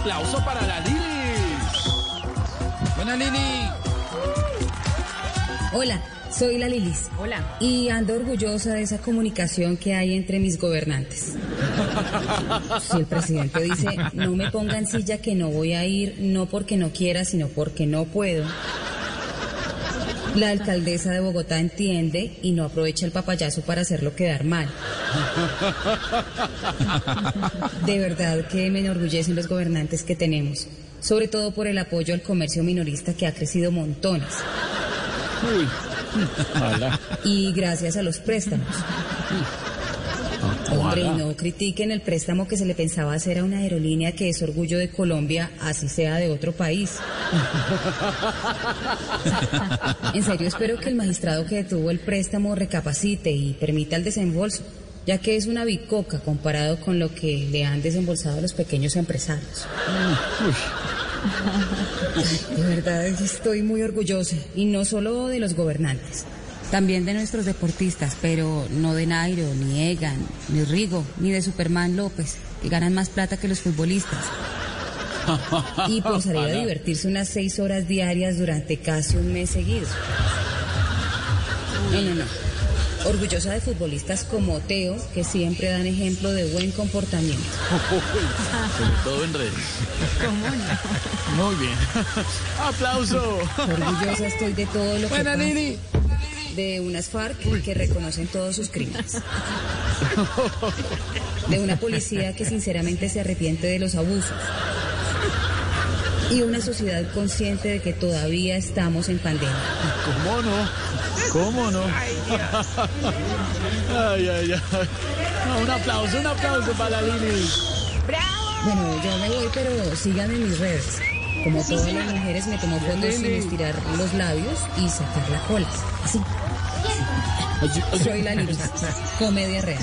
aplauso para la Lili. Buena Lili. Hola, soy la Lilis. Hola. Y ando orgullosa de esa comunicación que hay entre mis gobernantes. Si el presidente dice, no me ponga en silla que no voy a ir, no porque no quiera, sino porque no puedo. La alcaldesa de Bogotá entiende y no aprovecha el papayazo para hacerlo quedar mal. De verdad que me enorgullecen los gobernantes que tenemos, sobre todo por el apoyo al comercio minorista que ha crecido montones. Uy. Y gracias a los préstamos. Hombre, no critiquen el préstamo que se le pensaba hacer a una aerolínea que es orgullo de Colombia, así sea de otro país. En serio, espero que el magistrado que detuvo el préstamo recapacite y permita el desembolso, ya que es una bicoca comparado con lo que le han desembolsado a los pequeños empresarios. De verdad estoy muy orgullosa, y no solo de los gobernantes, también de nuestros deportistas, pero no de Nairo, ni Egan, ni Rigo, ni de Superman López, que ganan más plata que los futbolistas. Y por salir a divertirse unas seis horas diarias durante casi un mes seguido. No, no, no. Orgullosa de futbolistas como Teo, que siempre dan ejemplo de buen comportamiento. Sobre todo en redes. Muy bien. Aplauso. Orgullosa estoy de todo lo que Buena. Lili. De unas FARC que reconocen todos sus crímenes. De una policía que sinceramente se arrepiente de los abusos. Y una sociedad consciente de que todavía estamos en pandemia. ¿Cómo no? ¿Cómo no? Ay, ay, ay. No, un aplauso, un aplauso para la Lili. Bueno, yo me voy, pero síganme en mis redes. Como todas las mujeres, me tomo fotos sin estirar los labios y sacar la cola. Así. Soy la Lilis. Comedia real.